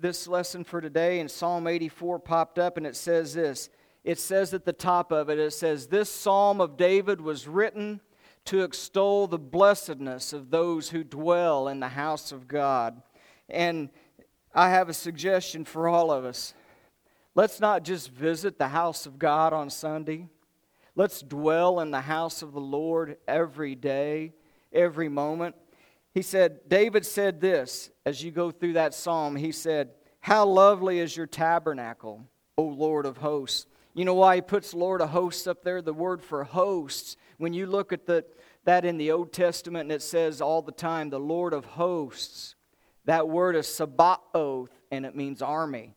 this lesson for today, and Psalm 84 popped up, and it says this. It says at the top of it, it says, This psalm of David was written to extol the blessedness of those who dwell in the house of God. And I have a suggestion for all of us. Let's not just visit the house of God on Sunday. Let's dwell in the house of the Lord every day, every moment. He said, David said this as you go through that psalm. He said, How lovely is your tabernacle, O Lord of hosts. You know why he puts Lord of hosts up there? The word for hosts. When you look at the, that in the Old Testament and it says all the time, the Lord of hosts, that word is Sabaoth and it means army.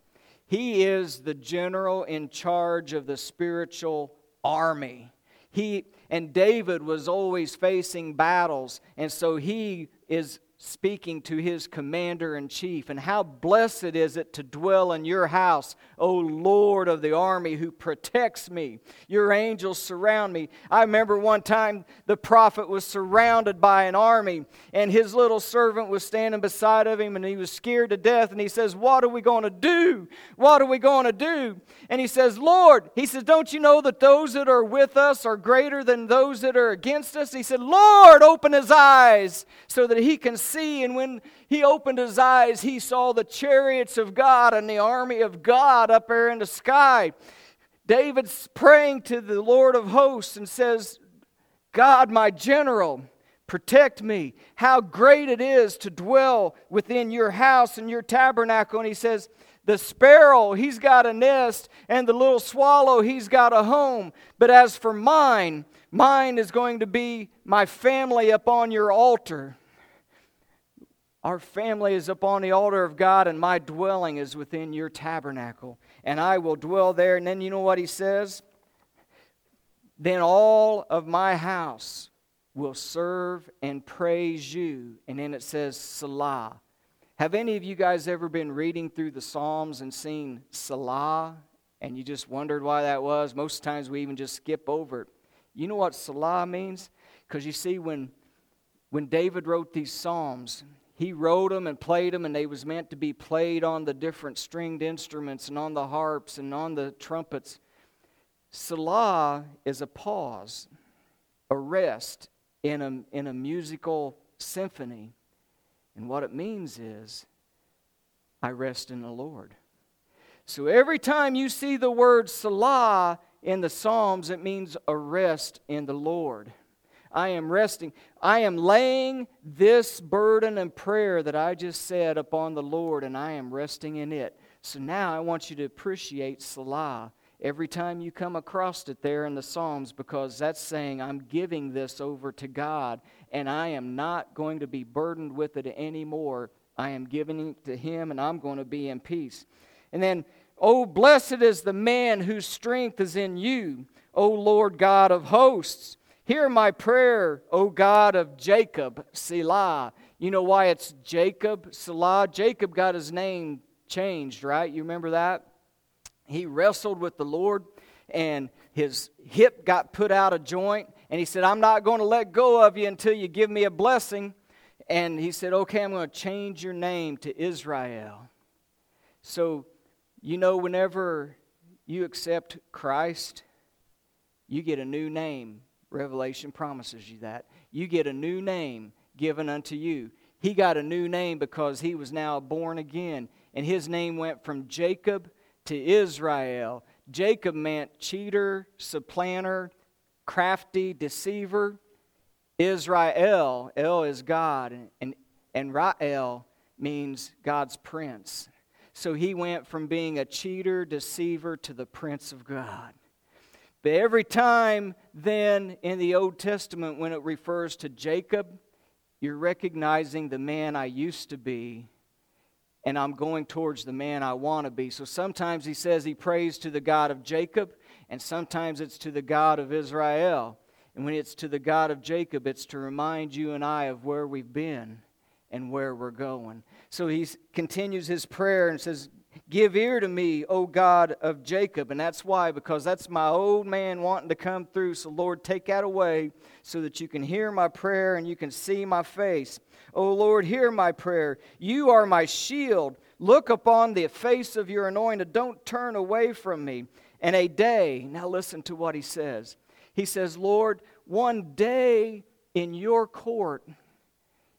He is the general in charge of the spiritual army. He and David was always facing battles, and so he is speaking to his commander in chief. And how blessed is it to dwell in your house, O Lord of the army who protects me. Your angels surround me. I remember one time the prophet was surrounded by an army, and his little servant was standing beside of him, and he was scared to death. And he says, What are we going to do? What are we going to do? And he says, Lord, he says, Don't you know that those that are with us are greater than those that are against us? He said, Lord, open his eyes so that he can see. And when he opened his eyes, he saw the chariots of God and the army of God up there in the sky. David's praying to the Lord of hosts and says, God, my general, protect me. How great it is to dwell within your house and your tabernacle. And he says, the sparrow, he's got a nest, and the little swallow, he's got a home. But as for mine, mine is going to be my family upon your altar. Our family is upon the altar of God, and my dwelling is within your tabernacle. And I will dwell there. And then you know what he says? Then all of my house will serve and praise you. And then it says, Selah. Have any of you guys ever been reading through the Psalms and seen Selah And you just wondered why that was? Most times we even just skip over it. You know what Selah means? Because you see, when, when David wrote these Psalms, he wrote them and played them, and they was meant to be played on the different stringed instruments and on the harps and on the trumpets. Selah is a pause, a rest in a, in a musical symphony. And what it means is, I rest in the Lord. So every time you see the word Selah in the Psalms, it means a rest in the Lord. I am resting. I am laying this burden and prayer that I just said upon the Lord, and I am resting in it. So now I want you to appreciate Selah every time you come across it there in the Psalms because that's saying, I'm giving this over to God, and I am not going to be burdened with it anymore. I am giving it to Him, and I'm going to be in peace. And then, Oh, blessed is the man whose strength is in you, O Lord God of hosts. Hear my prayer, O God of Jacob, Selah. You know why it's Jacob, Selah? Jacob got his name changed, right? You remember that? He wrestled with the Lord and his hip got put out of joint. And he said, I'm not going to let go of you until you give me a blessing. And he said, Okay, I'm going to change your name to Israel. So, you know, whenever you accept Christ, you get a new name Revelation promises you that. You get a new name given unto you. He got a new name because he was now born again. And his name went from Jacob to Israel. Jacob meant cheater, supplanter, crafty, deceiver. Israel, El is God, and, and Rael means God's prince. So he went from being a cheater, deceiver, to the prince of God. But every time then in the Old Testament, when it refers to Jacob, you're recognizing the man I used to be, and I'm going towards the man I want to be. So sometimes he says he prays to the God of Jacob, and sometimes it's to the God of Israel. And when it's to the God of Jacob, it's to remind you and I of where we've been and where we're going. So he continues his prayer and says, Give ear to me, O God of Jacob. And that's why, because that's my old man wanting to come through. So, Lord, take that away so that you can hear my prayer and you can see my face. O Lord, hear my prayer. You are my shield, Look upon the face of your anointed. Don't turn away from me. And a day, now listen to what he says. He says, Lord, one day in your court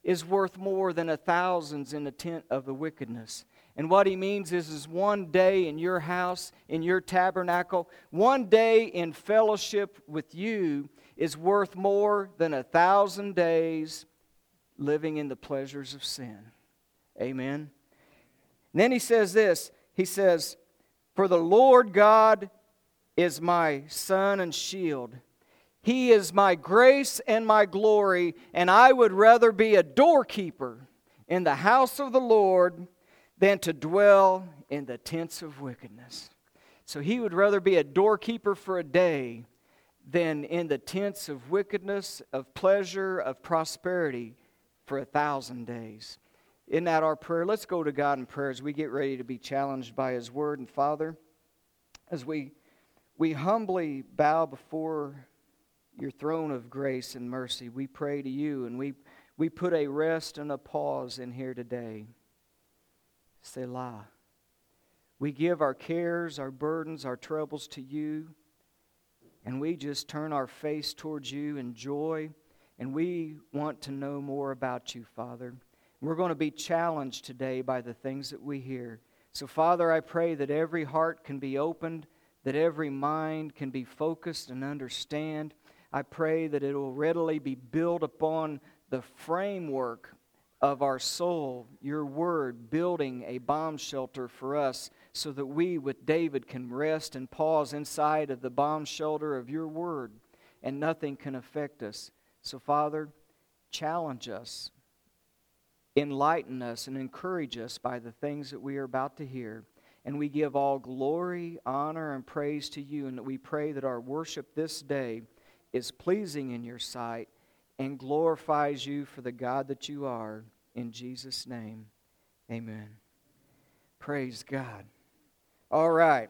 is worth more than a thousands in the tent of the wickedness. And what he means is, is one day in your house, in your tabernacle, one day in fellowship with you is worth more than a thousand days living in the pleasures of sin. Amen. And then he says this He says, For the Lord God is my sun and shield. He is my grace and my glory, and I would rather be a doorkeeper in the house of the Lord than to dwell in the tents of wickedness. So he would rather be a doorkeeper for a day than in the tents of wickedness, of pleasure, of prosperity for a thousand days. Isn't that our prayer? Let's go to God in prayer as we get ready to be challenged by His Word. And Father, as we, we humbly bow before your throne of grace and mercy, we pray to you and we, we put a rest and a pause in here today. Selah. We give our cares, our burdens, our troubles to you, and we just turn our face towards you in joy, and we want to know more about you, Father. We're going to be challenged today by the things that we hear. So, Father, I pray that every heart can be opened, that every mind can be focused and understand. I pray that it will readily be built upon the framework of our soul, your word, building a bomb shelter for us so that we, with David, can rest and pause inside of the bomb shelter of your word and nothing can affect us. So, Father, challenge us, enlighten us, and encourage us by the things that we are about to hear. And we give all glory, honor, and praise to you, and we pray that our worship this day is pleasing in your sight and glorifies you for the God that you are. In Jesus' name, amen. Praise God. All right.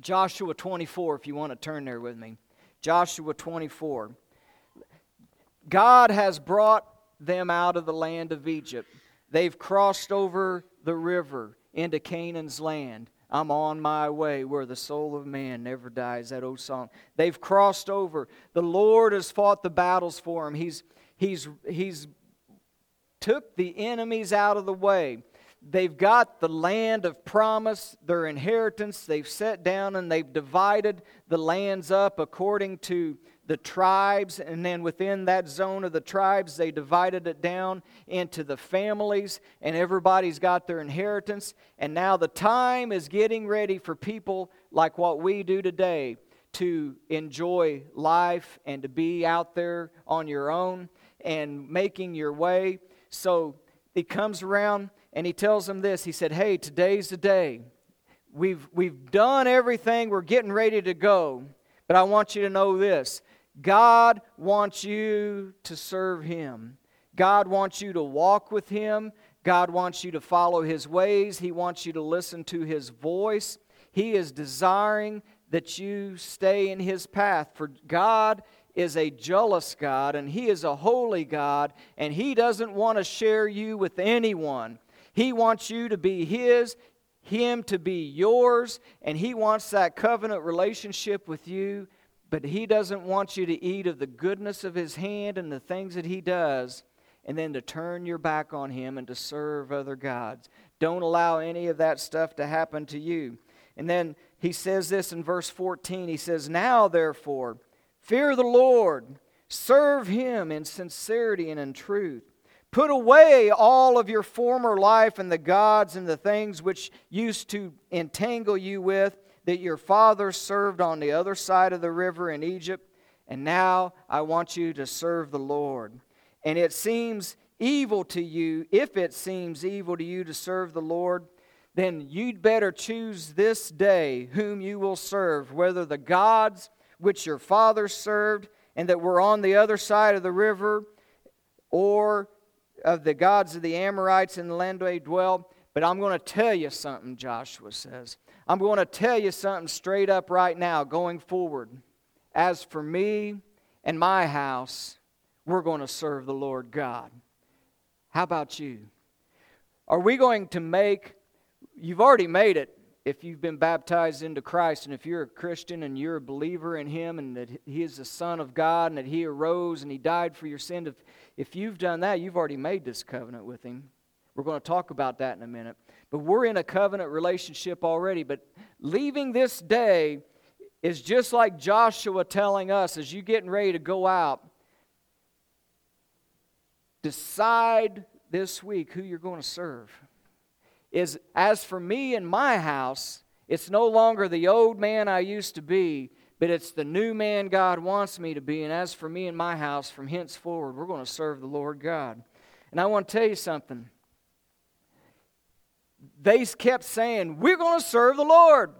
Joshua 24, if you want to turn there with me. Joshua 24. God has brought them out of the land of Egypt. They've crossed over the river into Canaan's land. I'm on my way where the soul of man never dies. That old song. They've crossed over. The Lord has fought the battles for them. He's, he's, he's took the enemies out of the way. They've got the land of promise, their inheritance. They've set down and they've divided the lands up according to the tribes. And then within that zone of the tribes, they divided it down into the families, and everybody's got their inheritance. And now the time is getting ready for people like what we do today to enjoy life and to be out there on your own and making your way. So he comes around and he tells them this. He said, Hey, today's the day. We've, we've done everything. We're getting ready to go. But I want you to know this God wants you to serve Him. God wants you to walk with Him. God wants you to follow His ways. He wants you to listen to His voice. He is desiring that you stay in His path. For God is a jealous God and He is a holy God, and He doesn't want to share you with anyone. He wants you to be His, Him to be yours, and He wants that covenant relationship with you, but He doesn't want you to eat of the goodness of His hand and the things that He does. And then to turn your back on him and to serve other gods. Don't allow any of that stuff to happen to you. And then he says this in verse 14. He says, Now therefore, Fear the Lord. Serve him in sincerity and in truth. Put away all of your former life and the gods and the things which used to entangle you with, that your fathers served on the other side of the river in Egypt. And now I want you to serve the Lord. And it seems evil to you, if it seems evil to you to serve the Lord, then you'd better choose this day whom you will serve, whether the gods which your fathers served, and that were on the other side of the river, or of the gods of the Amorites in the land where they dwell. But I'm going to tell you something, Joshua says. I'm going to tell you something straight up right now going forward. As for me and my house, we're going to serve the Lord God. How about you? Are we going to make, you've already made it if you've been baptized into Christ, and if you're a Christian and you're a believer in Him and that He is the Son of God and that He arose and He died for your sin, if, if you've done that, you've already made this covenant with Him. We're going to talk about that in a minute. But we're in a covenant relationship already. But leaving this day is just like Joshua telling us as you're getting ready to go out decide this week who you're going to serve. Is as for me and my house, it's no longer the old man I used to be, but it's the new man God wants me to be. And as for me and my house, from henceforward, we're going to serve the Lord God. And I want to tell you something. They kept saying, We're going to serve the Lord.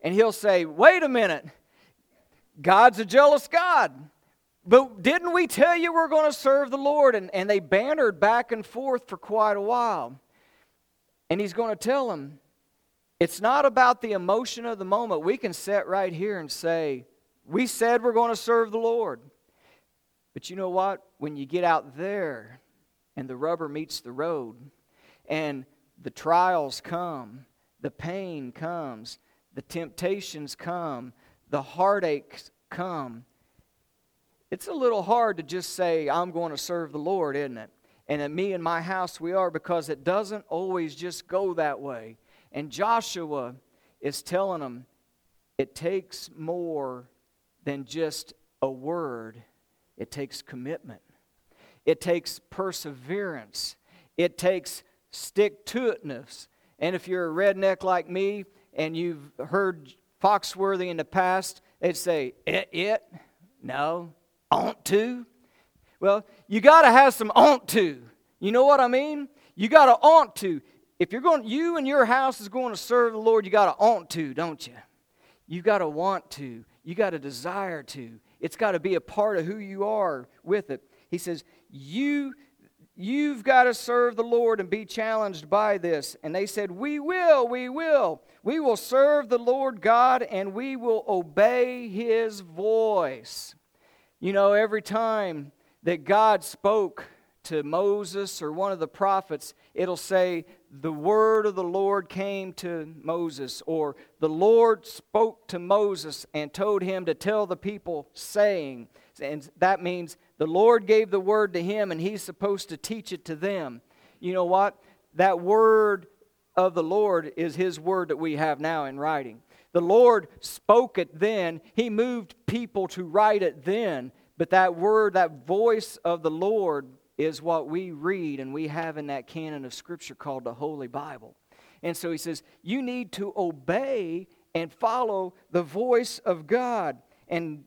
And he'll say, Wait a minute. God's a jealous God. But didn't we tell you we're going to serve the Lord? And, and they bantered back and forth for quite a while. And he's going to tell them, it's not about the emotion of the moment. We can sit right here and say, we said we're going to serve the Lord. But you know what? When you get out there and the rubber meets the road and the trials come, the pain comes, the temptations come, the heartaches come, it's a little hard to just say, I'm going to serve the Lord, isn't it? And at me and my house we are because it doesn't always just go that way. And Joshua is telling them it takes more than just a word, it takes commitment, it takes perseverance, it takes stick to itness. And if you're a redneck like me and you've heard Foxworthy in the past, they'd say, It, it? No, ought to. Well, you got to have some ought to. You know what I mean? You got to ought to. If you're going, you and your house is going to serve the Lord, you got to ought to, don't you? You got to want to. You got to desire to. It's got to be a part of who you are with it. He says, you You've got to serve the Lord and be challenged by this. And they said, We will, we will. We will serve the Lord God and we will obey his voice. You know, every time that God spoke to Moses or one of the prophets, it'll say, The word of the Lord came to Moses, or the Lord spoke to Moses and told him to tell the people, saying, and that means the Lord gave the word to him and he's supposed to teach it to them. You know what? That word of the Lord is his word that we have now in writing. The Lord spoke it then, He moved people to write it then, but that word, that voice of the Lord, is what we read and we have in that canon of Scripture called the Holy Bible. And so He says, You need to obey and follow the voice of God. And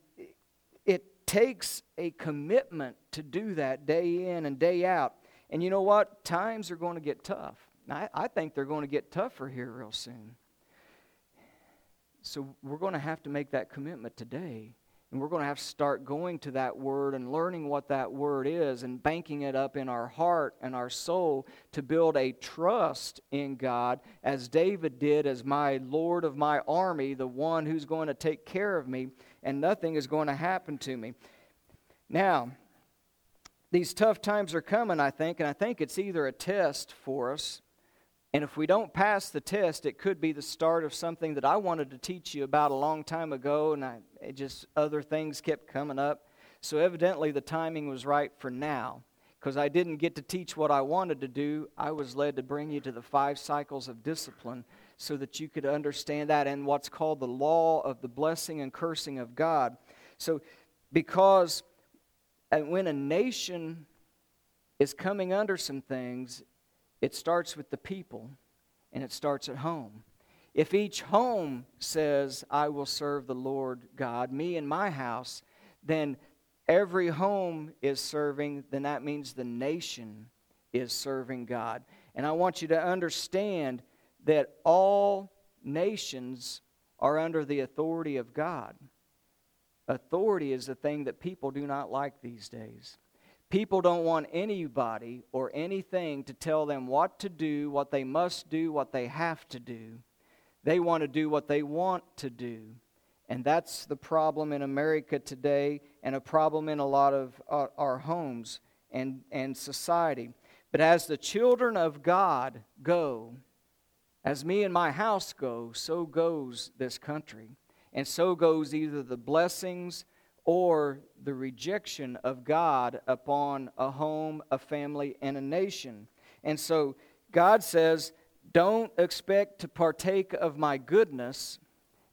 takes a commitment to do that day in and day out. And you know what? Times are going to get tough. I, I think they're going to get tougher here real soon. So we're going to have to make that commitment today. And we're going to have to start going to that word and learning what that word is and banking it up in our heart and our soul to build a trust in God, as David did as my Lord of my army, the one who's going to take care of me, and nothing is going to happen to me. Now, these tough times are coming, I think, and I think it's either a test for us and if we don't pass the test, it could be the start of something that I wanted to teach you about a long time ago, and I, just other things kept coming up. So evidently, the timing was right for now. Because I didn't get to teach what I wanted to do, I was led to bring you to the five cycles of discipline so that you could understand that and what's called the law of the blessing and cursing of God. So, because when a nation is coming under some things, it starts with the people and it starts at home. If each home says, I will serve the Lord God, me and my house, then every home is serving, then that means the nation is serving God. And I want you to understand that all nations are under the authority of God. Authority is a thing that people do not like these days. People don't want anybody or anything to tell them what to do, what they must do, what they have to do. They want to do what they want to do. And that's the problem in America today and a problem in a lot of our, homes and, and society. But as the children of God go, as me and my house go, so goes this country. And so goes either the blessings or the rejection of God upon a home, a family, and a nation. And so God says, Don't expect to partake of my goodness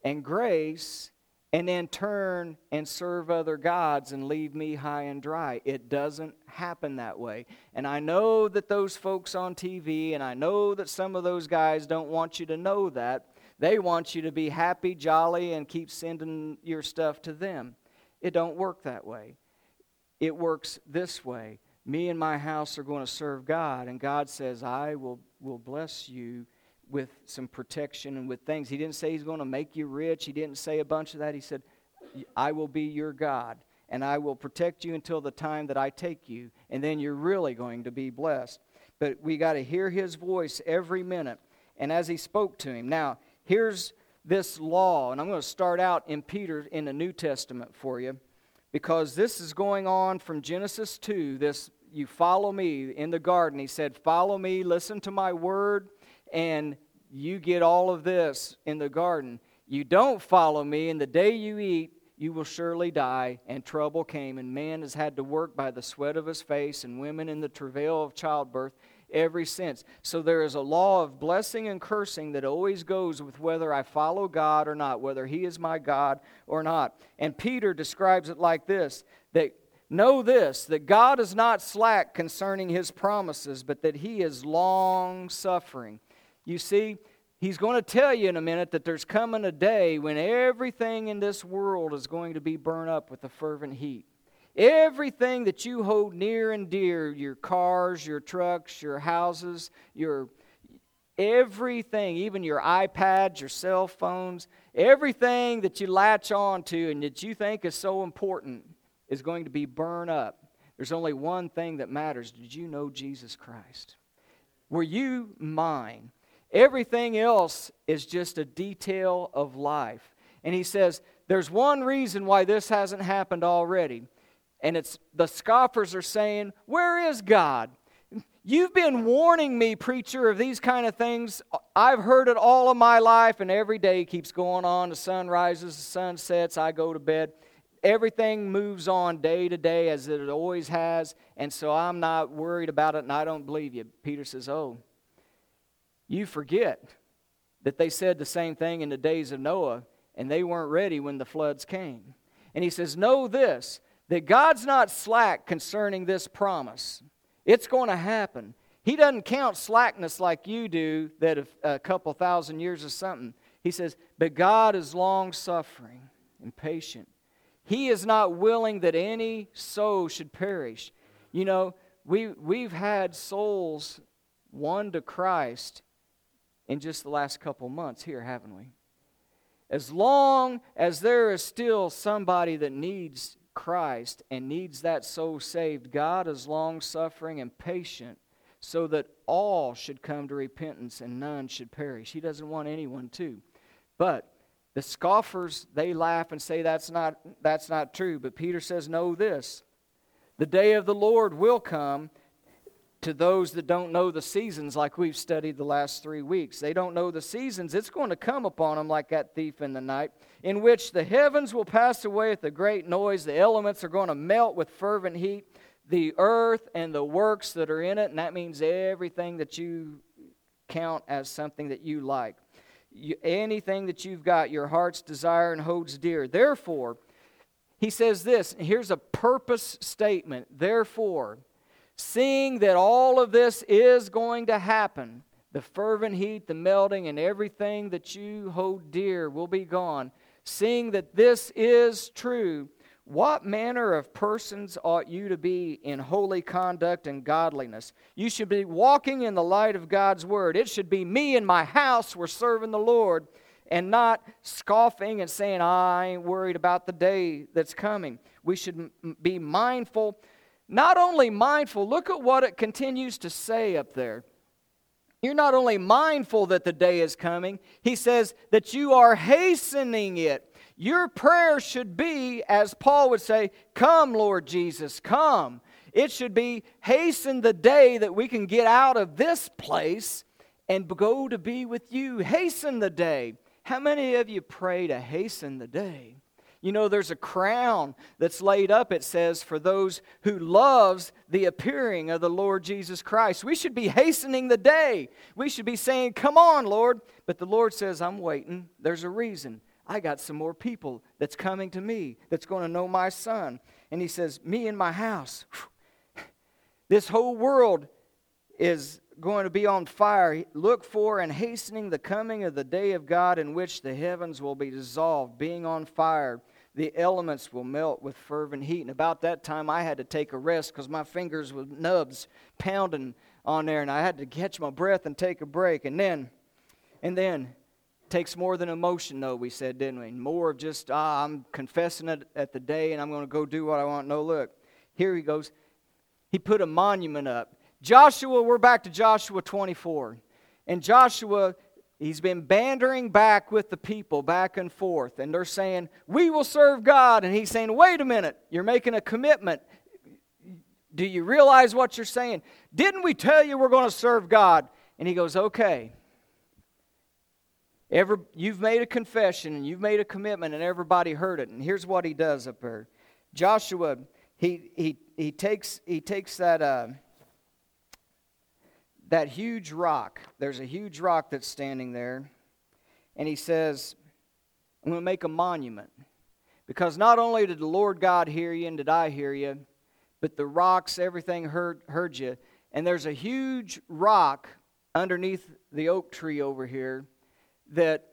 and grace and then turn and serve other gods and leave me high and dry. It doesn't happen that way. And I know that those folks on TV, and I know that some of those guys don't want you to know that. They want you to be happy, jolly, and keep sending your stuff to them. It don't work that way. It works this way. Me and my house are going to serve God, and God says, I will, will bless you with some protection and with things. He didn't say he's going to make you rich. He didn't say a bunch of that. He said, I will be your God and I will protect you until the time that I take you. And then you're really going to be blessed. But we got to hear his voice every minute. And as he spoke to him. Now, here's this law. And I'm going to start out in Peter in the New Testament for you because this is going on from Genesis 2. This, you follow me in the garden. He said, Follow me, listen to my word and you get all of this in the garden. You don't follow me, and the day you eat, you will surely die. And trouble came, and man has had to work by the sweat of his face, and women in the travail of childbirth ever since. So there is a law of blessing and cursing that always goes with whether I follow God or not, whether He is my God or not. And Peter describes it like this that know this, that God is not slack concerning His promises, but that He is long suffering you see, he's going to tell you in a minute that there's coming a day when everything in this world is going to be burned up with a fervent heat. Everything that you hold near and dear, your cars, your trucks, your houses, your everything, even your iPads, your cell phones, everything that you latch on to and that you think is so important is going to be burned up. There's only one thing that matters. Did you know Jesus Christ? Were you mine? Everything else is just a detail of life. And he says, There's one reason why this hasn't happened already. And it's the scoffers are saying, Where is God? You've been warning me, preacher, of these kind of things. I've heard it all of my life, and every day keeps going on. The sun rises, the sun sets, I go to bed. Everything moves on day to day as it always has, and so I'm not worried about it, and I don't believe you. Peter says, Oh, you forget that they said the same thing in the days of Noah, and they weren't ready when the floods came. And he says, Know this, that God's not slack concerning this promise. It's going to happen. He doesn't count slackness like you do, that a couple thousand years or something. He says, But God is long suffering and patient. He is not willing that any soul should perish. You know, we, we've had souls won to Christ in just the last couple months here, haven't we? As long as there is still somebody that needs Christ and needs that soul saved, God is long suffering and patient so that all should come to repentance and none should perish. He doesn't want anyone to. But the scoffers, they laugh and say that's not, that's not true. But Peter says, Know this the day of the Lord will come to those that don't know the seasons, like we've studied the last three weeks. They don't know the seasons. It's going to come upon them like that thief in the night, in which the heavens will pass away with a great noise, the elements are going to melt with fervent heat, the earth and the works that are in it, and that means everything that you count as something that you like. You, anything that you've got, your heart's desire and holds dear. Therefore, he says this, here's a purpose statement. Therefore, Seeing that all of this is going to happen, the fervent heat, the melting, and everything that you hold dear will be gone. Seeing that this is true, what manner of persons ought you to be in holy conduct and godliness? You should be walking in the light of God's word. It should be me and my house, we're serving the Lord, and not scoffing and saying, I ain't worried about the day that's coming. We should be mindful not only mindful, look at what it continues to say up there. You're not only mindful that the day is coming, he says that you are hastening it. Your prayer should be, as Paul would say, Come, Lord Jesus, come. It should be hasten the day that we can get out of this place and go to be with you. Hasten the day. How many of you pray to hasten the day? You know, there's a crown that's laid up, it says, for those who loves the appearing of the Lord Jesus Christ. We should be hastening the day. We should be saying, Come on, Lord. But the Lord says, I'm waiting. There's a reason. I got some more people that's coming to me that's going to know my son. And he says, Me and my house. This whole world is going to be on fire. Look for and hastening the coming of the day of God in which the heavens will be dissolved, being on fire. The elements will melt with fervent heat. And about that time, I had to take a rest because my fingers were nubs pounding on there, and I had to catch my breath and take a break. And then, and then, takes more than emotion, though, we said, didn't we? More of just, ah, I'm confessing it at the day and I'm going to go do what I want. No, look, here he goes. He put a monument up. Joshua, we're back to Joshua 24. And Joshua, he's been bandering back with the people back and forth. And they're saying, We will serve God. And he's saying, Wait a minute, you're making a commitment. Do you realize what you're saying? Didn't we tell you we're going to serve God? And he goes, Okay. Every, you've made a confession and you've made a commitment, and everybody heard it. And here's what he does up there Joshua, he, he, he, takes, he takes that. Uh, that huge rock. There's a huge rock that's standing there. And he says, I'm going to make a monument. Because not only did the Lord God hear you and did I hear you, but the rocks, everything heard, heard you. And there's a huge rock underneath the oak tree over here that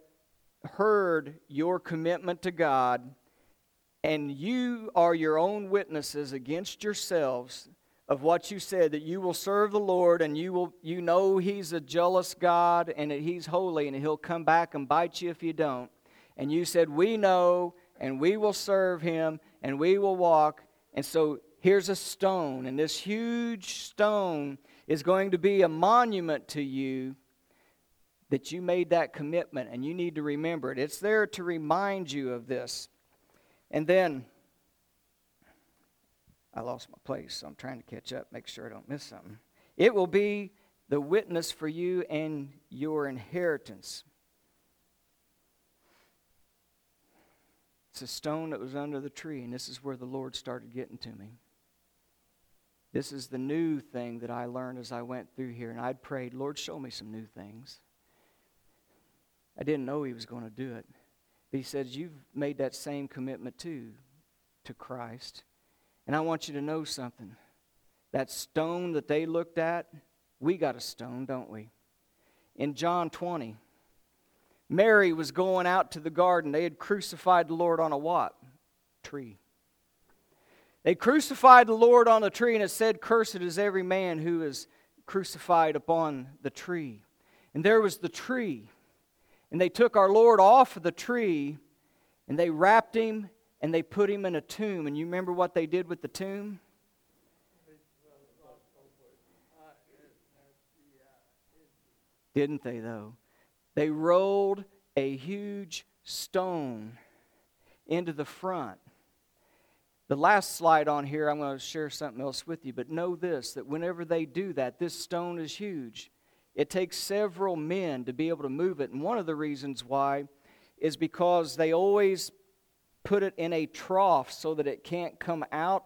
heard your commitment to God. And you are your own witnesses against yourselves of what you said that you will serve the Lord and you will you know he's a jealous God and that he's holy and he'll come back and bite you if you don't. And you said we know and we will serve him and we will walk. And so here's a stone and this huge stone is going to be a monument to you that you made that commitment and you need to remember it. It's there to remind you of this. And then I lost my place, so I'm trying to catch up, make sure I don't miss something. It will be the witness for you and your inheritance. It's a stone that was under the tree, and this is where the Lord started getting to me. This is the new thing that I learned as I went through here, and I'd prayed, Lord, show me some new things. I didn't know He was going to do it. But He says, You've made that same commitment too to Christ. And I want you to know something. That stone that they looked at, we got a stone, don't we? In John 20, Mary was going out to the garden. They had crucified the Lord on a what? Tree. They crucified the Lord on the tree, and it said, Cursed is every man who is crucified upon the tree. And there was the tree. And they took our Lord off of the tree, and they wrapped him and they put him in a tomb. And you remember what they did with the tomb? Didn't they, though? They rolled a huge stone into the front. The last slide on here, I'm going to share something else with you, but know this that whenever they do that, this stone is huge. It takes several men to be able to move it. And one of the reasons why is because they always put it in a trough so that it can't come out.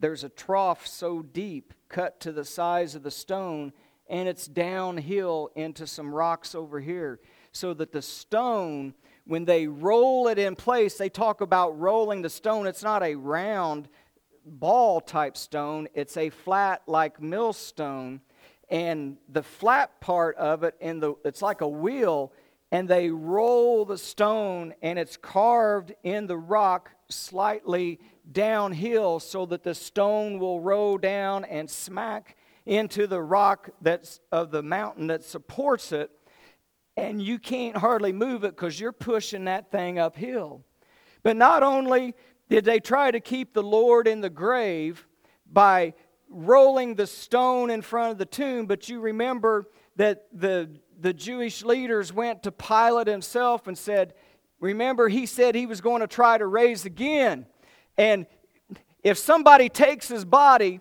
There's a trough so deep, cut to the size of the stone, and it's downhill into some rocks over here. So that the stone, when they roll it in place, they talk about rolling the stone. It's not a round ball type stone, it's a flat, like millstone. And the flat part of it, and the, it's like a wheel, and they roll the stone and it's carved in the rock slightly downhill so that the stone will roll down and smack into the rock that's of the mountain that supports it. And you can't hardly move it because you're pushing that thing uphill. But not only did they try to keep the lord in the grave by rolling the stone in front of the tomb but you remember that the the Jewish leaders went to Pilate himself and said, Remember, he said he was going to try to raise again. And if somebody takes his body,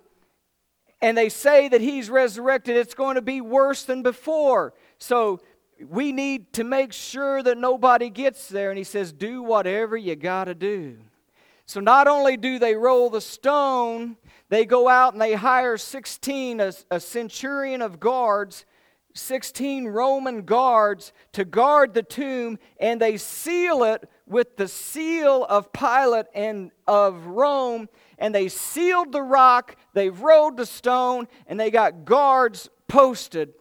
and they say that he's resurrected, it's going to be worse than before. So we need to make sure that nobody gets there. And he says, Do whatever you got to do. So not only do they roll the stone, they go out and they hire 16, a, a centurion of guards, 16 Roman guards to guard the tomb, and they seal it with the seal of Pilate and of Rome. And they sealed the rock, they rolled the stone, and they got guards posted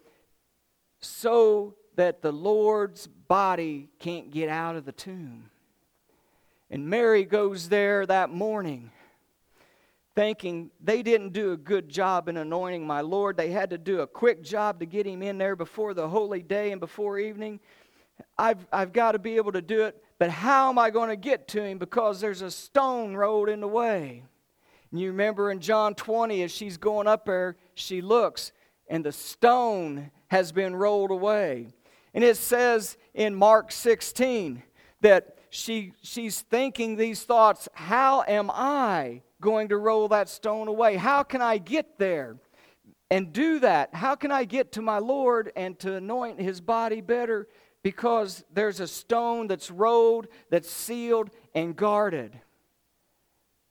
so that the Lord's body can't get out of the tomb. And Mary goes there that morning thinking they didn't do a good job in anointing my Lord. They had to do a quick job to get him in there before the holy day and before evening. I've, I've got to be able to do it, but how am I going to get to him? Because there's a stone rolled in the way. And you remember in John 20, as she's going up there, she looks, and the stone has been rolled away. And it says in Mark 16 that she, she's thinking these thoughts How am I going to roll that stone away? How can I get there and do that? How can I get to my Lord and to anoint his body better? Because there's a stone that's rolled, that's sealed, and guarded.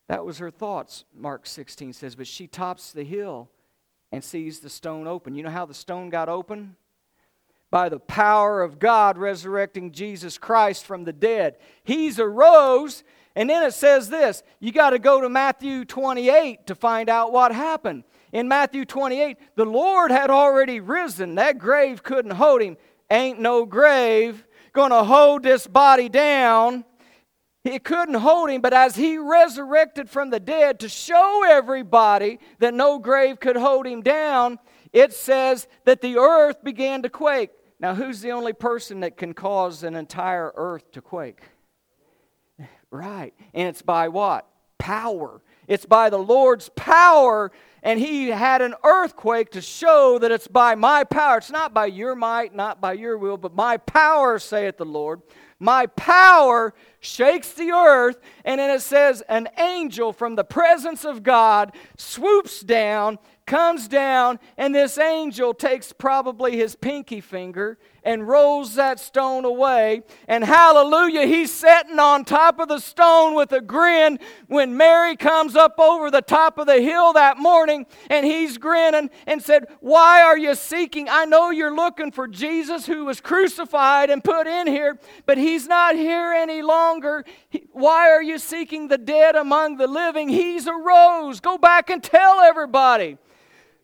That was her thoughts, Mark 16 says. But she tops the hill and sees the stone open. You know how the stone got open? by the power of God resurrecting Jesus Christ from the dead. He's arose, and then it says this you got to go to Matthew 28 to find out what happened. In Matthew 28, the Lord had already risen. That grave couldn't hold him. Ain't no grave going to hold this body down. It couldn't hold him, but as he resurrected from the dead to show everybody that no grave could hold him down, it says that the earth began to quake. Now, who's the only person that can cause an entire earth to quake? Right. And it's by what? Power. It's by the Lord's power. And he had an earthquake to show that it's by my power. It's not by your might, not by your will, but my power, saith the Lord. My power shakes the earth. And then it says, an angel from the presence of God swoops down comes down, and this angel takes probably his pinky finger and rolls that stone away. And hallelujah, he's sitting on top of the stone with a grin when Mary comes up over the top of the hill that morning and he's grinning and said, Why are you seeking? I know you're looking for Jesus who was crucified and put in here, but he's not here any longer. Why are you seeking the dead among the living? He's arose. Go back and tell everybody.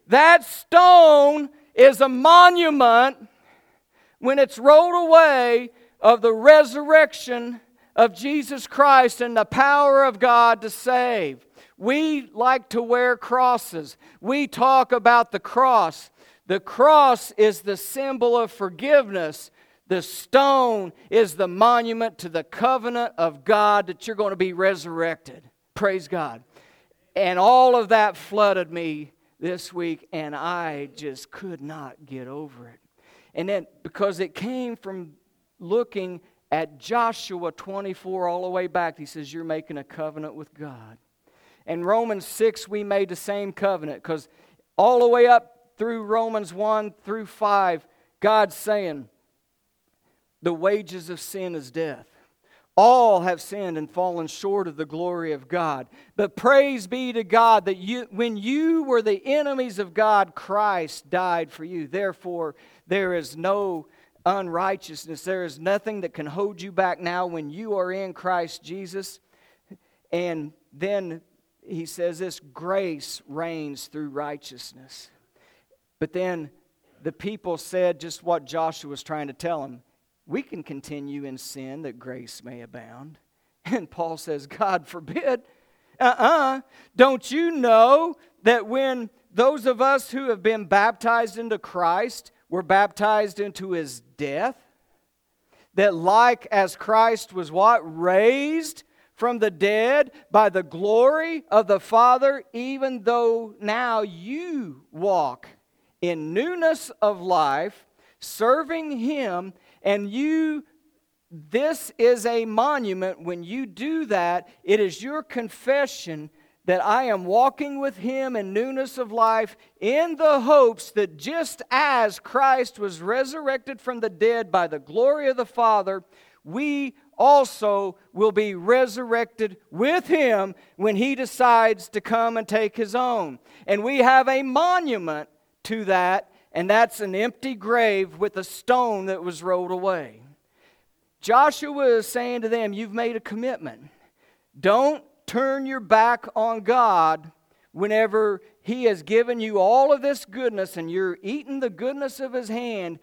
That stone is a monument when it's rolled away of the resurrection of Jesus Christ and the power of God to save. We like to wear crosses. We talk about the cross. The cross is the symbol of forgiveness. The stone is the monument to the covenant of God that you're going to be resurrected. Praise God. And all of that flooded me this week, and I just could not get over it. And then, because it came from looking at Joshua 24 all the way back, he says, You're making a covenant with God. In Romans 6, we made the same covenant because all the way up through Romans 1 through 5, God's saying, The wages of sin is death. All have sinned and fallen short of the glory of God. But praise be to God that you, when you were the enemies of God, Christ died for you. Therefore, there is no unrighteousness. There is nothing that can hold you back now when you are in Christ Jesus. And then he says this grace reigns through righteousness. But then the people said just what Joshua was trying to tell them we can continue in sin that grace may abound. And Paul says, God forbid. Uh uh-uh. uh. Don't you know that when those of us who have been baptized into Christ were baptized into his death? That, like as Christ was what? Raised from the dead by the glory of the Father, even though now you walk in newness of life, serving him and you, this is a monument. When you do that, it is your confession that I am walking with him in newness of life in the hopes that just as Christ was resurrected from the dead by the glory of the Father, we also will be resurrected with him when he decides to come and take his own. And we have a monument to that, and that's an empty grave with a stone that was rolled away. Joshua is saying to them, You've made a commitment. Don't turn your back on God whenever He has given you all of this goodness and you're eating the goodness of His hand.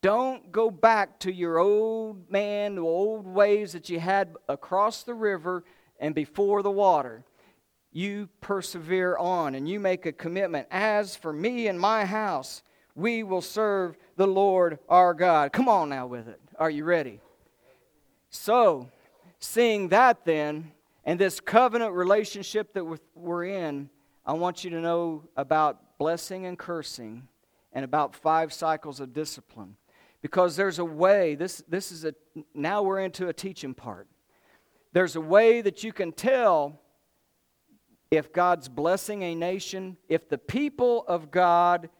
Don't go back to your old man, the old ways that you had across the river and before the water. You persevere on and you make a commitment. As for me and my house, we will serve the Lord our God. Come on now with it. Are you ready? So, seeing that then, and this covenant relationship that we're in, I want you to know about blessing and cursing and about five cycles of discipline. Because there's a way, this, this is a, now we're into a teaching part. There's a way that you can tell if God's blessing a nation, if the people of God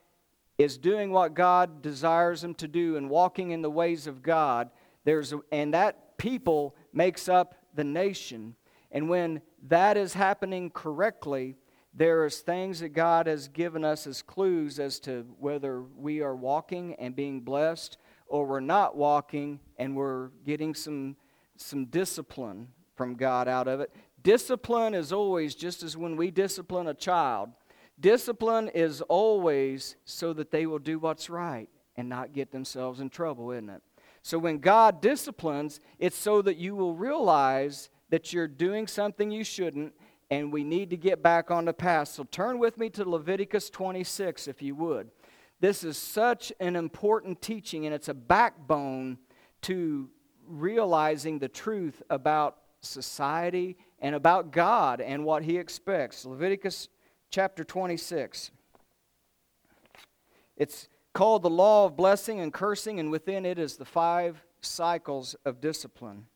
is doing what God desires them to do and walking in the ways of God, there's a, and that people makes up the nation. And when that is happening correctly, there is things that God has given us as clues as to whether we are walking and being blessed or we're not walking and we're getting some some discipline from God out of it. Discipline is always just as when we discipline a child. Discipline is always so that they will do what's right and not get themselves in trouble, isn't it? So when God disciplines, it's so that you will realize that you're doing something you shouldn't, and we need to get back on the path. So turn with me to Leviticus 26, if you would. This is such an important teaching, and it's a backbone to realizing the truth about society and about God and what He expects. Leviticus chapter 26. It's called the law of blessing and cursing, and within it is the five cycles of discipline.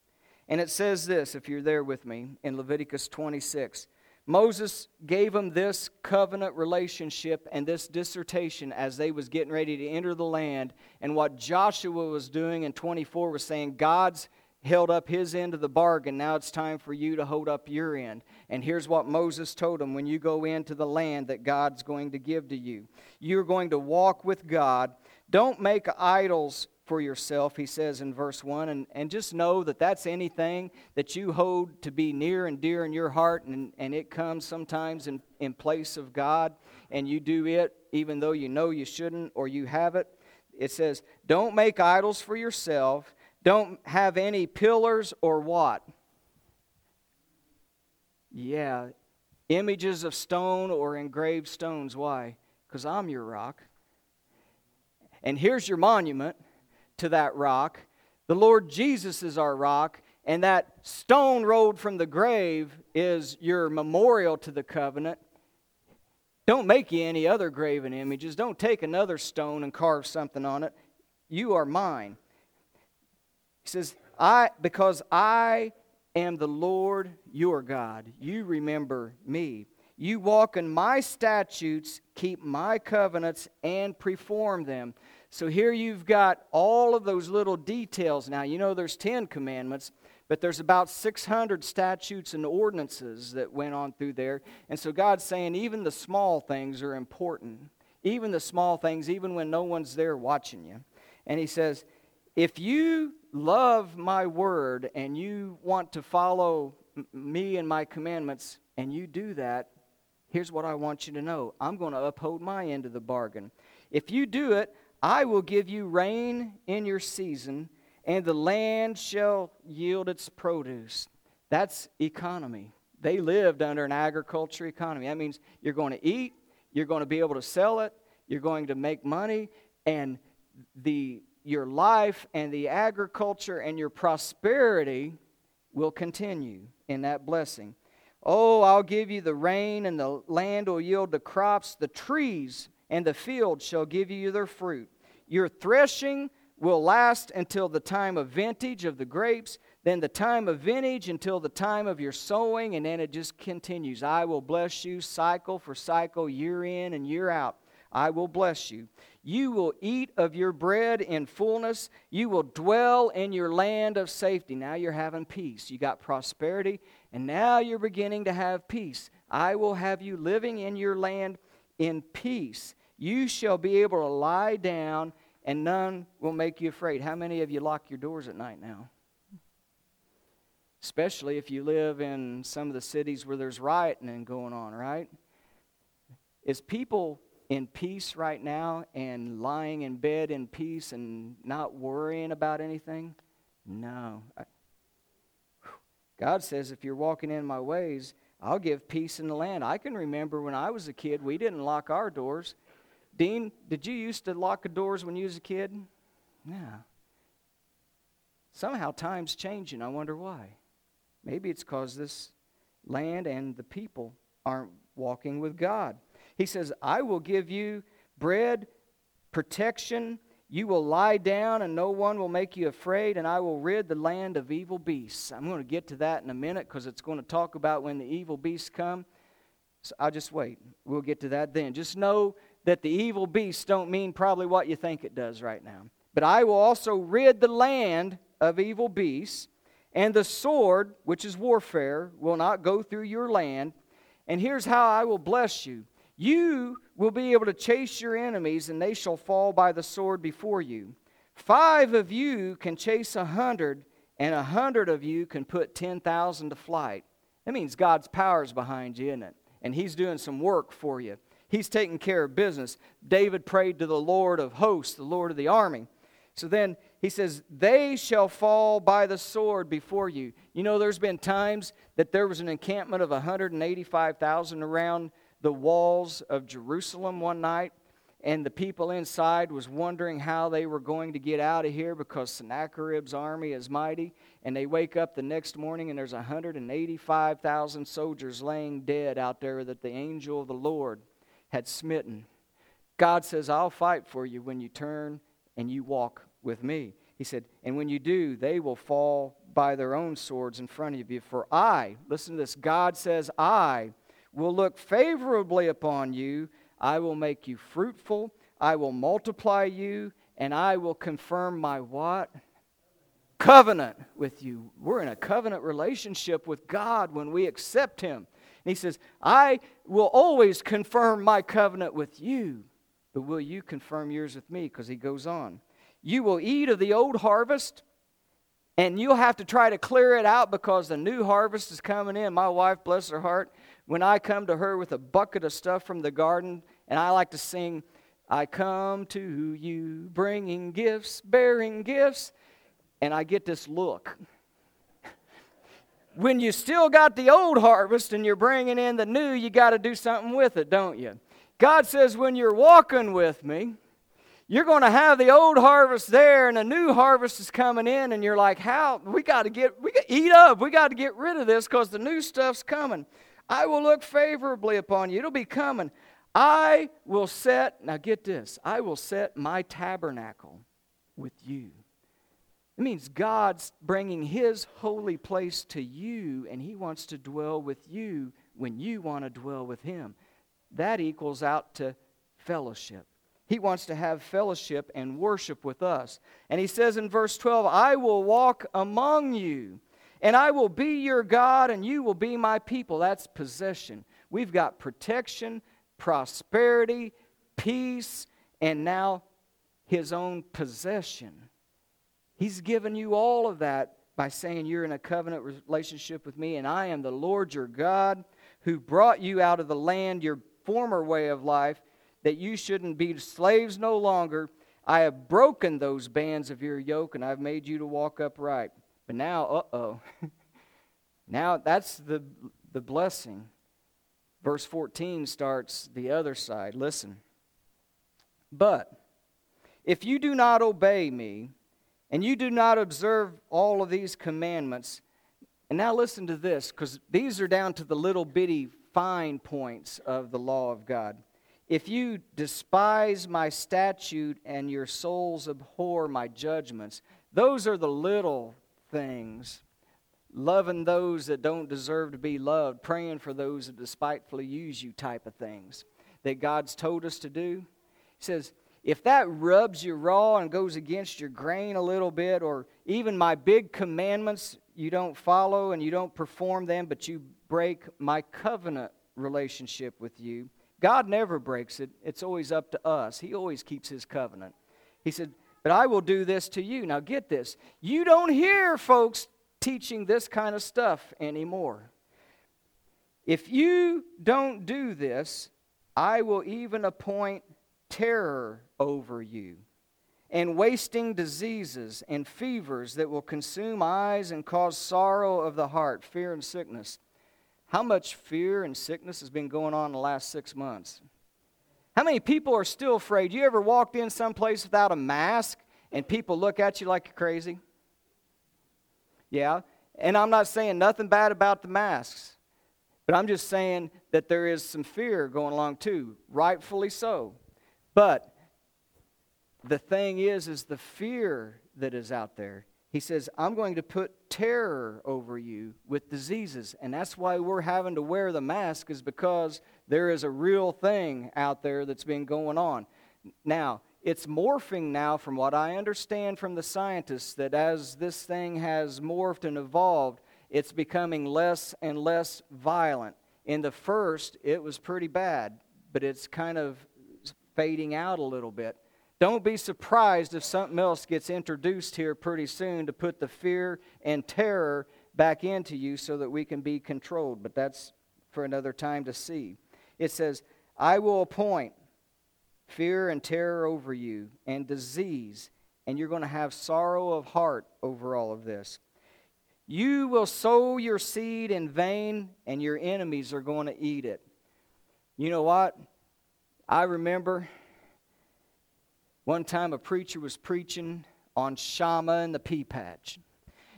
And it says this, if you're there with me, in Leviticus 26. Moses gave them this covenant relationship and this dissertation as they was getting ready to enter the land. And what Joshua was doing in 24 was saying, God's held up his end of the bargain. Now it's time for you to hold up your end. And here's what Moses told them when you go into the land that God's going to give to you. You're going to walk with God. Don't make idols for yourself, he says in verse 1. And, and just know that that's anything that you hold to be near and dear in your heart, and, and it comes sometimes in, in place of God, and you do it even though you know you shouldn't or you have it. It says, Don't make idols for yourself. Don't have any pillars or what? Yeah, images of stone or engraved stones. Why? Because I'm your rock. And here's your monument to that rock. The Lord Jesus is our rock, and that stone rolled from the grave is your memorial to the covenant. Don't make you any other graven images. Don't take another stone and carve something on it. You are mine. He says, I because I am the Lord your God. You remember me. You walk in my statutes, keep my covenants, and perform them. So here you've got all of those little details. Now, you know there's 10 commandments, but there's about 600 statutes and ordinances that went on through there. And so God's saying even the small things are important. Even the small things, even when no one's there watching you. And He says, if you love my word and you want to follow me and my commandments, and you do that, here's what I want you to know I'm going to uphold my end of the bargain. If you do it, I will give you rain in your season, and the land shall yield its produce. That's economy. They lived under an agriculture economy. That means you're going to eat, you're going to be able to sell it, you're going to make money, and the your life and the agriculture and your prosperity will continue in that blessing. Oh, I'll give you the rain, and the land will yield the crops. The trees and the field shall give you their fruit. Your threshing will last until the time of vintage of the grapes, then the time of vintage until the time of your sowing, and then it just continues. I will bless you cycle for cycle, year in and year out. I will bless you. You will eat of your bread in fullness. You will dwell in your land of safety. Now you're having peace. You got prosperity, and now you're beginning to have peace. I will have you living in your land in peace. You shall be able to lie down, and none will make you afraid. How many of you lock your doors at night now? Especially if you live in some of the cities where there's rioting going on, right? Is people in peace right now and lying in bed in peace and not worrying about anything? No. God says, if you're walking in my ways, I'll give peace in the land. I can remember when I was a kid, we didn't lock our doors. Dean, did you used to lock the doors when you was a kid? Yeah. Somehow time's changing. I wonder why. Maybe it's because this land and the people aren't walking with God. He says, I will give you bread, protection. You will lie down, and no one will make you afraid, and I will rid the land of evil beasts. I'm going to get to that in a minute because it's going to talk about when the evil beasts come. So I'll just wait. We'll get to that then. Just know that the evil beasts don't mean probably what you think it does right now. But I will also rid the land of evil beasts, and the sword, which is warfare, will not go through your land. And here's how I will bless you you will be able to chase your enemies, and they shall fall by the sword before you. Five of you can chase a hundred, and a hundred of you can put 10,000 to flight. That means God's power is behind you, isn't it? And He's doing some work for you. He's taking care of business. David prayed to the Lord of hosts, the Lord of the army. So then he says, They shall fall by the sword before you. You know, there's been times that there was an encampment of 185,000 around the walls of Jerusalem one night, and the people inside was wondering how they were going to get out of here because Sennacherib's army is mighty. And they wake up the next morning and there's 185,000 soldiers laying dead out there that the angel of the Lord had smitten. God says, I'll fight for you when you turn and you walk with me. He said, and when you do, they will fall by their own swords in front of you. For I, listen to this, God says, I will look favorably upon you. I will make you fruitful. I will multiply you, and I will confirm my what? Covenant with you. We're in a covenant relationship with God when we accept Him. And He says, I will always confirm my covenant with you, but will you confirm yours with me? Because He goes on. You will eat of the old harvest and you'll have to try to clear it out because the new harvest is coming in. My wife, bless her heart, when I come to her with a bucket of stuff from the garden, and I like to sing, I come to you bringing gifts, bearing gifts, and I get this look. when you still got the old harvest and you're bringing in the new, you got to do something with it, don't you? God says, when you're walking with me, you're going to have the old harvest there and a new harvest is coming in and you're like how we got to get we got eat up we got to get rid of this because the new stuff's coming i will look favorably upon you. It'll be coming. I will set now get this i will set my tabernacle with you. It means god's bringing his holy place to you and he wants to dwell with you when you want to dwell with him. That equals out to fellowship. He wants to have fellowship and worship with us. And he says in verse 12, I will walk among you, and I will be your God, and you will be my people. That's possession. We've got protection, prosperity, peace, and now his own possession. He's given you all of that by saying you're in a covenant relationship with me, and I am the Lord your God who brought you out of the land, your former way of life that you shouldn't be slaves no longer. I have broken those bands of your yoke and I've made you to walk upright. But now, uh oh. now that's the, the blessing. Verse 14 starts the other side. Listen. But if you do not obey me, and you do not observe all of these commandments, and now listen to this, because these are down to the little bitty fine points of the law of God. If you despise my statute and your souls abhor my judgments, those are the little things. Loving those that don't deserve to be loved, praying for those that despitefully use you, type of things that God's told us to do. He says, if that rubs you raw and goes against your grain a little bit, or even my big commandments you don't follow and you don't perform them, but you break my covenant relationship with you, God never breaks it. It's always up to us. He always keeps his covenant. He said, But I will do this to you. Now get this. You don't hear folks teaching this kind of stuff anymore. If you don't do this, I will even appoint terror over you and wasting diseases and fevers that will consume eyes and cause sorrow of the heart, fear and sickness. How much fear and sickness has been going on in the last six months? How many people are still afraid? You ever walked in someplace without a mask and people look at you like you're crazy? Yeah. And I'm not saying nothing bad about the masks, but I'm just saying that there is some fear going along too, rightfully so. But the thing is, is the fear that is out there he says, I'm going to put terror over you with diseases. And that's why we're having to wear the mask, is because there is a real thing out there that's been going on. Now, it's morphing now, from what I understand from the scientists, that as this thing has morphed and evolved, it's becoming less and less violent. In the first, it was pretty bad, but it's kind of fading out a little bit. Don't be surprised if something else gets introduced here pretty soon to put the fear and terror back into you so that we can be controlled. But that's for another time to see. It says, I will appoint fear and terror over you and disease, and you're going to have sorrow of heart over all of this. You will sow your seed in vain, and your enemies are going to eat it. You know what? I remember one time a preacher was preaching on Shammah and the pea patch.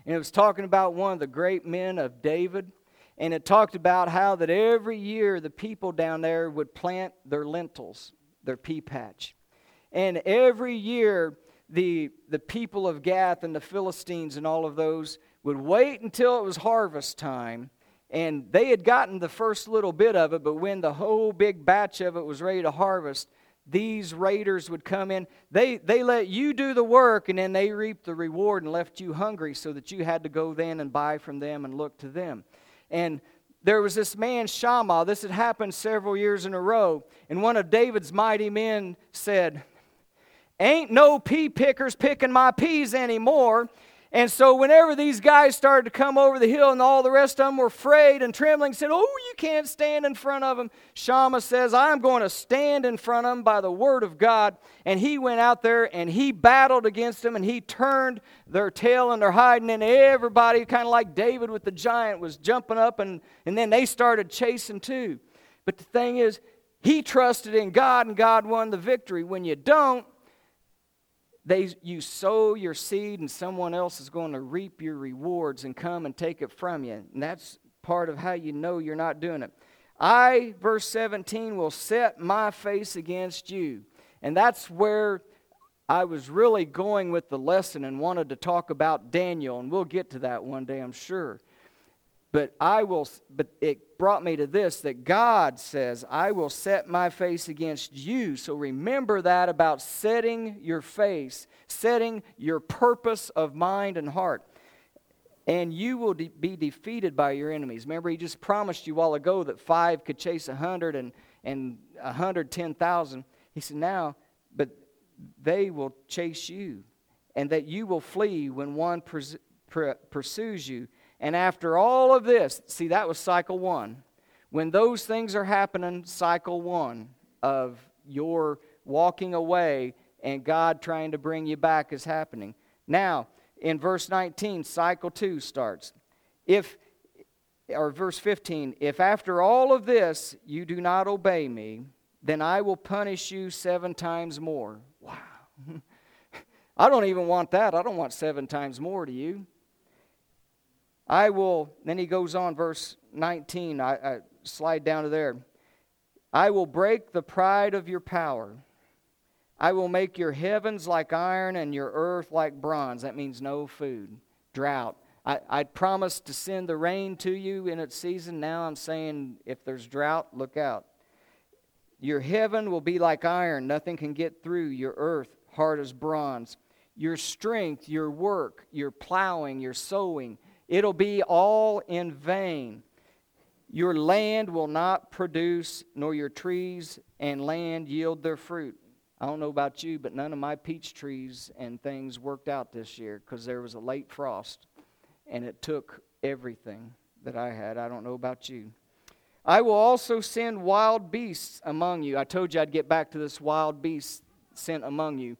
And it was talking about one of the great men of David. And it talked about how that every year the people down there would plant their lentils, their pea patch. And every year the, the people of Gath and the Philistines and all of those would wait until it was harvest time. And they had gotten the first little bit of it, but when the whole big batch of it was ready to harvest, these raiders would come in. They, they let you do the work and then they reaped the reward and left you hungry so that you had to go then and buy from them and look to them. And there was this man, Shammah. This had happened several years in a row. And one of David's mighty men said, Ain't no pea pickers picking my peas anymore. And so, whenever these guys started to come over the hill and all the rest of them were afraid and trembling, said, Oh, you can't stand in front of them. Shammah says, I'm going to stand in front of them by the word of God. And he went out there and he battled against them and he turned their tail and their hiding. And everybody, kind of like David with the giant, was jumping up and, and then they started chasing too. But the thing is, he trusted in God and God won the victory. When you don't, they, you sow your seed and someone else is going to reap your rewards and come and take it from you. And that's part of how you know you're not doing it. I, verse 17, will set my face against you. And that's where I was really going with the lesson and wanted to talk about Daniel. And we'll get to that one day, I'm sure. But I will, but it brought me to this that God says, I will set my face against you. So remember that about setting your face, setting your purpose of mind and heart. And you will de- be defeated by your enemies. Remember, he just promised you a while ago that five could chase a hundred and, and a hundred ten thousand. He said, now, but they will chase you, and that you will flee when one pers- pursues you and after all of this, see, that was cycle one. When those things are happening, cycle one of your walking away and God trying to bring you back is happening. Now, in verse 19, cycle two starts. If, or verse 15, if after all of this you do not obey me, then I will punish you seven times more. Wow. I don't even want that. I don't want seven times more to you. I will, then he goes on, verse 19, I, I slide down to there. I will break the pride of your power. I will make your heavens like iron and your earth like bronze. That means no food, drought. I, I promised to send the rain to you in its season. Now I'm saying if there's drought, look out. Your heaven will be like iron, nothing can get through. Your earth, hard as bronze. Your strength, your work, your plowing, your sowing, it'll be all in vain. Your land will not produce, nor your trees and land yield their fruit. I don't know about you, but none of my peach trees and things worked out this year because there was a late frost and it took everything that I had. I don't know about you. I will also send wild beasts among you. I told you I'd get back to this wild beast sent among you.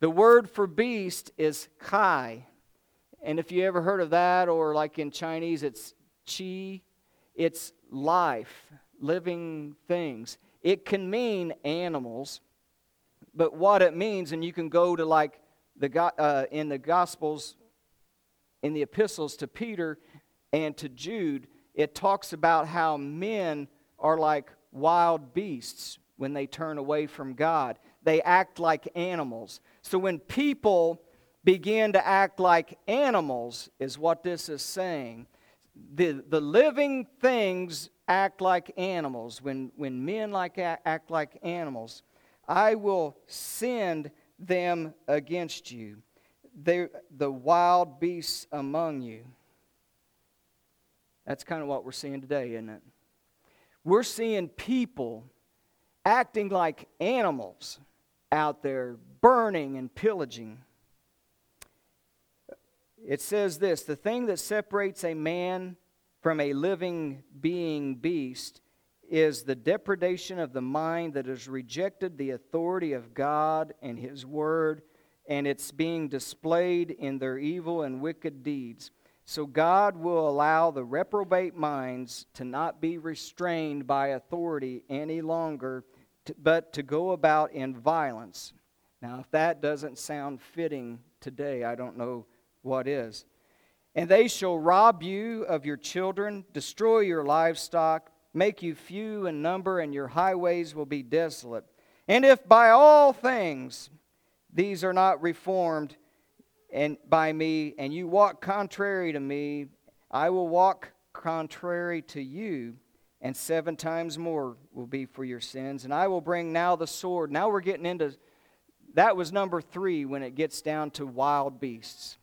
The word for beast is kai. And if you ever heard of that, or like in Chinese, it's chi, it's life, living things. It can mean animals, but what it means, and you can go to like the uh, in the Gospels, in the epistles to Peter and to Jude, it talks about how men are like wild beasts when they turn away from God. They act like animals. So when people begin to act like animals, is what this is saying. The, the living things act like animals. When, when men like act like animals, I will send them against you, They're the wild beasts among you. That's kind of what we're seeing today, isn't it? We're seeing people acting like animals out there, burning and pillaging. It says this the thing that separates a man from a living being beast is the depredation of the mind that has rejected the authority of God and His Word, and it's being displayed in their evil and wicked deeds. So God will allow the reprobate minds to not be restrained by authority any longer, but to go about in violence. Now, if that doesn't sound fitting today, I don't know what is. And they shall rob you of your children, destroy your livestock, make you few in number, and your highways will be desolate. And if by all things these are not reformed, and by me, and you walk contrary to me, I will walk contrary to you, and seven times more will be for your sins. And I will bring now the sword. Now we're getting into that was number three when it gets down to wild beasts.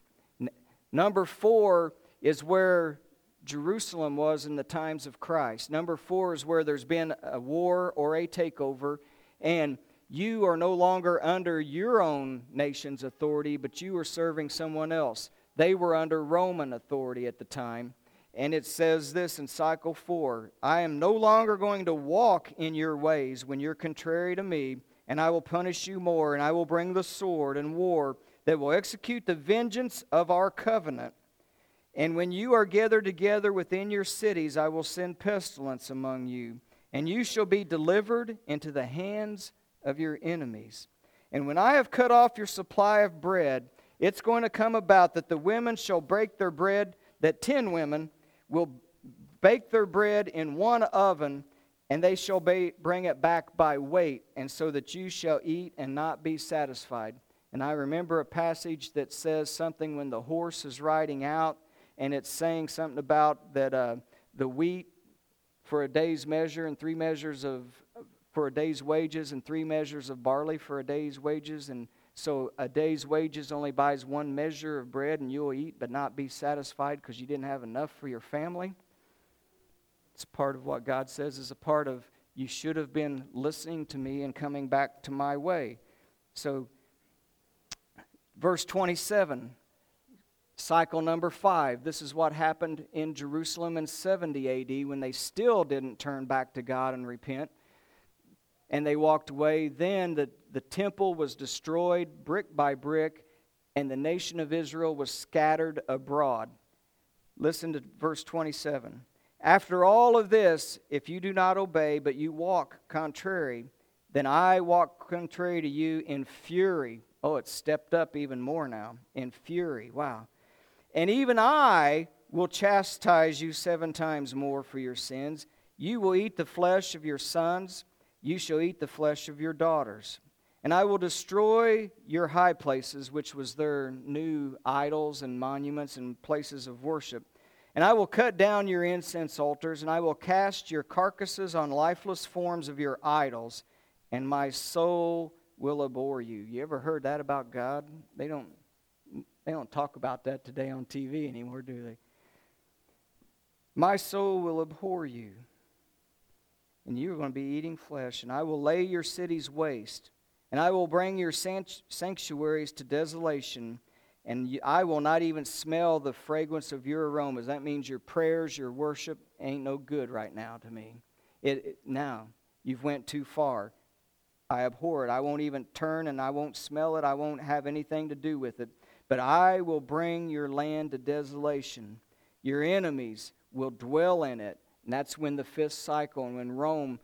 Number four is where Jerusalem was in the times of Christ. Number four is where there's been a war or a takeover, and you are no longer under your own nation's authority, but you are serving someone else. They were under Roman authority at the time. And it says this in cycle four I am no longer going to walk in your ways when you're contrary to me, and I will punish you more, and I will bring the sword and war that will execute the vengeance of our covenant. And when you are gathered together within your cities, I will send pestilence among you, and you shall be delivered into the hands of your enemies. And when I have cut off your supply of bread, it's going to come about that the women shall break their bread, that ten women will bake their bread in one oven, and they shall be, bring it back by weight, and so that you shall eat and not be satisfied. And I remember a passage that says something when the horse is riding out, and it's saying something about that uh, the wheat for a day's measure and three measures of for a day's wages and three measures of barley for a day's wages. And so a day's wages only buys one measure of bread, and you'll eat but not be satisfied because you didn't have enough for your family. It's part of what God says is a part of you should have been listening to me and coming back to my way. So, verse 27, cycle number five. This is what happened in Jerusalem in 70 AD when they still didn't turn back to God and repent and they walked away. Then the, the temple was destroyed brick by brick, and the nation of Israel was scattered abroad. Listen to verse 27. After all of this, if you do not obey, but you walk contrary, then I walk contrary to you in fury. Oh, it's stepped up even more now. In fury. Wow. And even I will chastise you seven times more for your sins. You will eat the flesh of your sons you shall eat the flesh of your daughters. And I will destroy your high places, which was their new idols and monuments and places of worship. And I will cut down your incense altars, and I will cast your carcasses on lifeless forms of your idols, and my soul will abhor you. You ever heard that about God? They don't they don't talk about that today on TV anymore, do they? My soul will abhor you, and you are going to be eating flesh, and I will lay your cities waste, and I will bring your sanctuaries to desolation, and I will not even smell the fragrance of your aromas. That means your prayers, your worship ain't no good right now to me. It, it now you've went too far. I abhor it. I won't even turn and I won't smell it. I won't have anything to do with it. But I will bring your land to desolation. Your enemies will dwell in it. And that's when the fifth cycle, and when Rome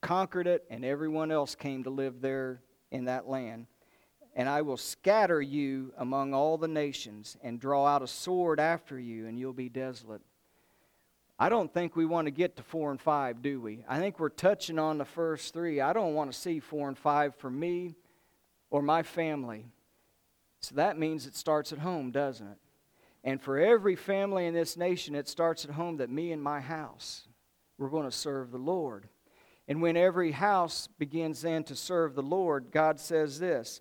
conquered it, and everyone else came to live there in that land. And I will scatter you among all the nations, and draw out a sword after you, and you'll be desolate. I don't think we want to get to four and five, do we? I think we're touching on the first three. I don't want to see four and five for me or my family. So that means it starts at home, doesn't it? And for every family in this nation, it starts at home that me and my house, we're going to serve the Lord. And when every house begins then to serve the Lord, God says this.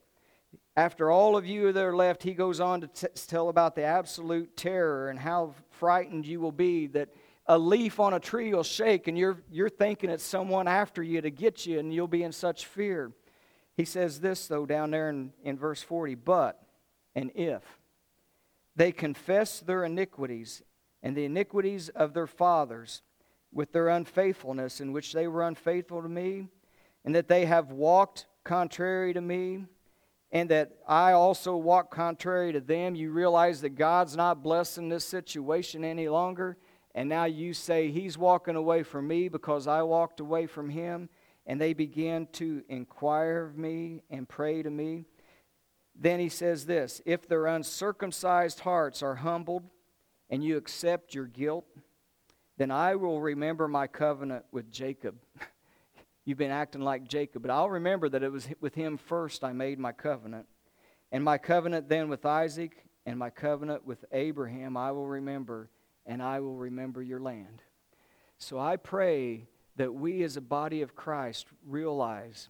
After all of you that are left, he goes on to t- tell about the absolute terror and how frightened you will be that a leaf on a tree will shake and you're, you're thinking it's someone after you to get you and you'll be in such fear. He says this, though, down there in, in verse 40 But, and if, they confess their iniquities and the iniquities of their fathers with their unfaithfulness, in which they were unfaithful to me, and that they have walked contrary to me, and that I also walk contrary to them. You realize that God's not blessing this situation any longer, and now you say He's walking away from me because I walked away from Him, and they begin to inquire of me and pray to me. Then he says this If their uncircumcised hearts are humbled and you accept your guilt, then I will remember my covenant with Jacob. You've been acting like Jacob, but I'll remember that it was with him first I made my covenant. And my covenant then with Isaac and my covenant with Abraham I will remember, and I will remember your land. So I pray that we as a body of Christ realize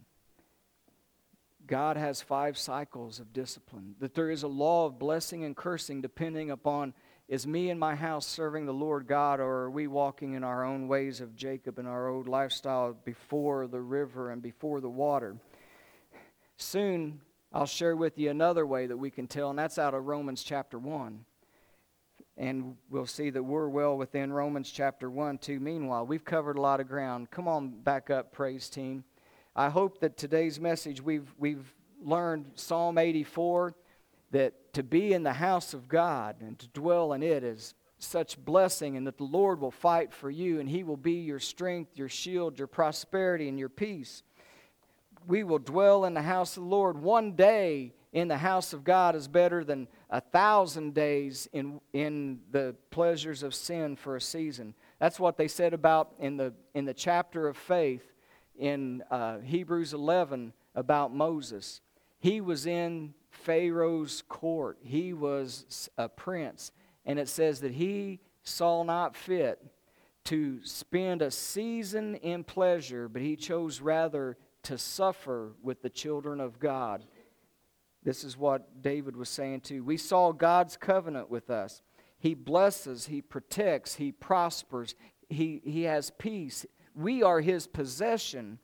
God has five cycles of discipline, that there is a law of blessing and cursing depending upon is me and my house serving the Lord God, or are we walking in our own ways of Jacob and our old lifestyle before the river and before the water? Soon, I'll share with you another way that we can tell, and that's out of Romans chapter 1. And we'll see that we're well within Romans chapter 1, too. Meanwhile, we've covered a lot of ground. Come on back up, praise team. I hope that today's message we've, we've learned Psalm 84 that to be in the house of God and to dwell in it is such blessing, and that the Lord will fight for you, and He will be your strength, your shield, your prosperity, and your peace. We will dwell in the house of the Lord. One day in the house of God is better than a thousand days in, in the pleasures of sin for a season. That's what they said about in the, in the chapter of faith in uh, Hebrews 11 about Moses. He was in Pharaoh's court, he was a prince. And it says that he saw not fit to spend a season in pleasure, but he chose rather to suffer with the children of God. This is what David was saying too. We saw God's covenant with us. He blesses, He protects, He prospers, He, he has peace, we are his possession.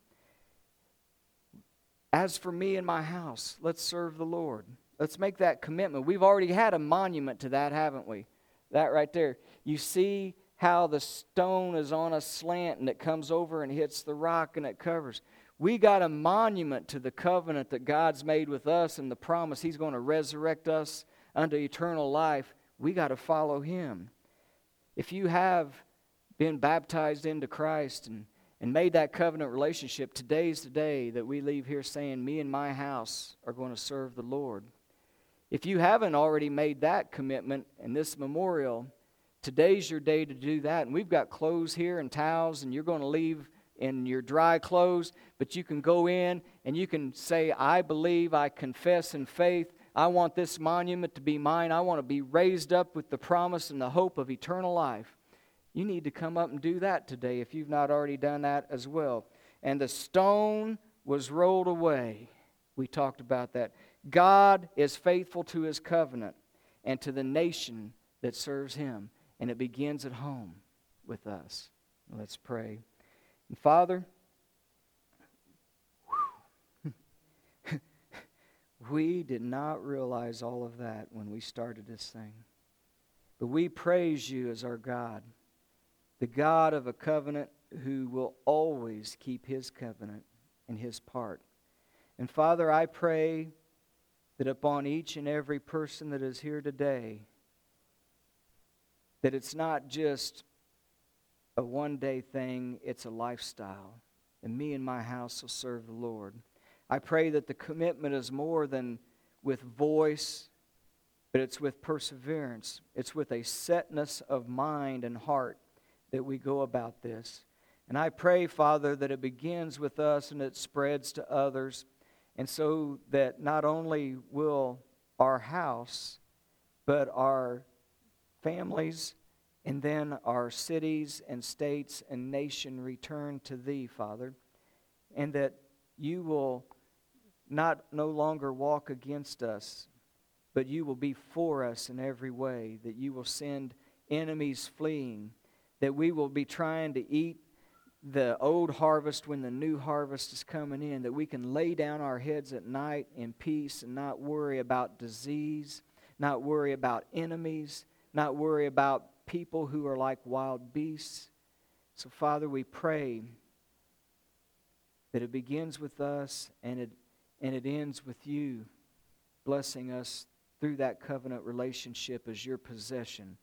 As for me and my house, let's serve the Lord. Let's make that commitment. We've already had a monument to that, haven't we? That right there. You see how the stone is on a slant and it comes over and hits the rock and it covers. We got a monument to the covenant that God's made with us and the promise He's going to resurrect us unto eternal life. We got to follow Him. If you have been baptized into Christ and, and made that covenant relationship, today's the day that we leave here saying, Me and my house are going to serve the Lord. If you haven't already made that commitment and this memorial, today's your day to do that. And we've got clothes here and towels, and you're going to leave in your dry clothes, but you can go in and you can say, I believe, I confess in faith. I want this monument to be mine. I want to be raised up with the promise and the hope of eternal life. You need to come up and do that today if you've not already done that as well. And the stone was rolled away. We talked about that. God is faithful to his covenant and to the nation that serves him. And it begins at home with us. Let's pray. And Father, we did not realize all of that when we started this thing. But we praise you as our God, the God of a covenant who will always keep his covenant and his part. And Father, I pray that upon each and every person that is here today, that it's not just a one day thing, it's a lifestyle. And me and my house will serve the Lord. I pray that the commitment is more than with voice, but it's with perseverance. It's with a setness of mind and heart that we go about this. And I pray, Father, that it begins with us and it spreads to others. And so that not only will our house, but our families, and then our cities and states and nation return to Thee, Father, and that you will not no longer walk against us, but you will be for us in every way, that you will send enemies fleeing, that we will be trying to eat the old harvest when the new harvest is coming in, that we can lay down our heads at night in peace and not worry about disease, not worry about enemies, not worry about people who are like wild beasts. So, Father, we pray that it begins with us and it, and it ends with you blessing us through that covenant relationship as your possession.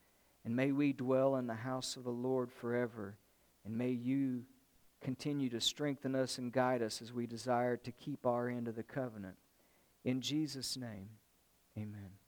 And may we dwell in the house of the Lord forever. And may you continue to strengthen us and guide us as we desire to keep our end of the covenant. In Jesus' name, amen.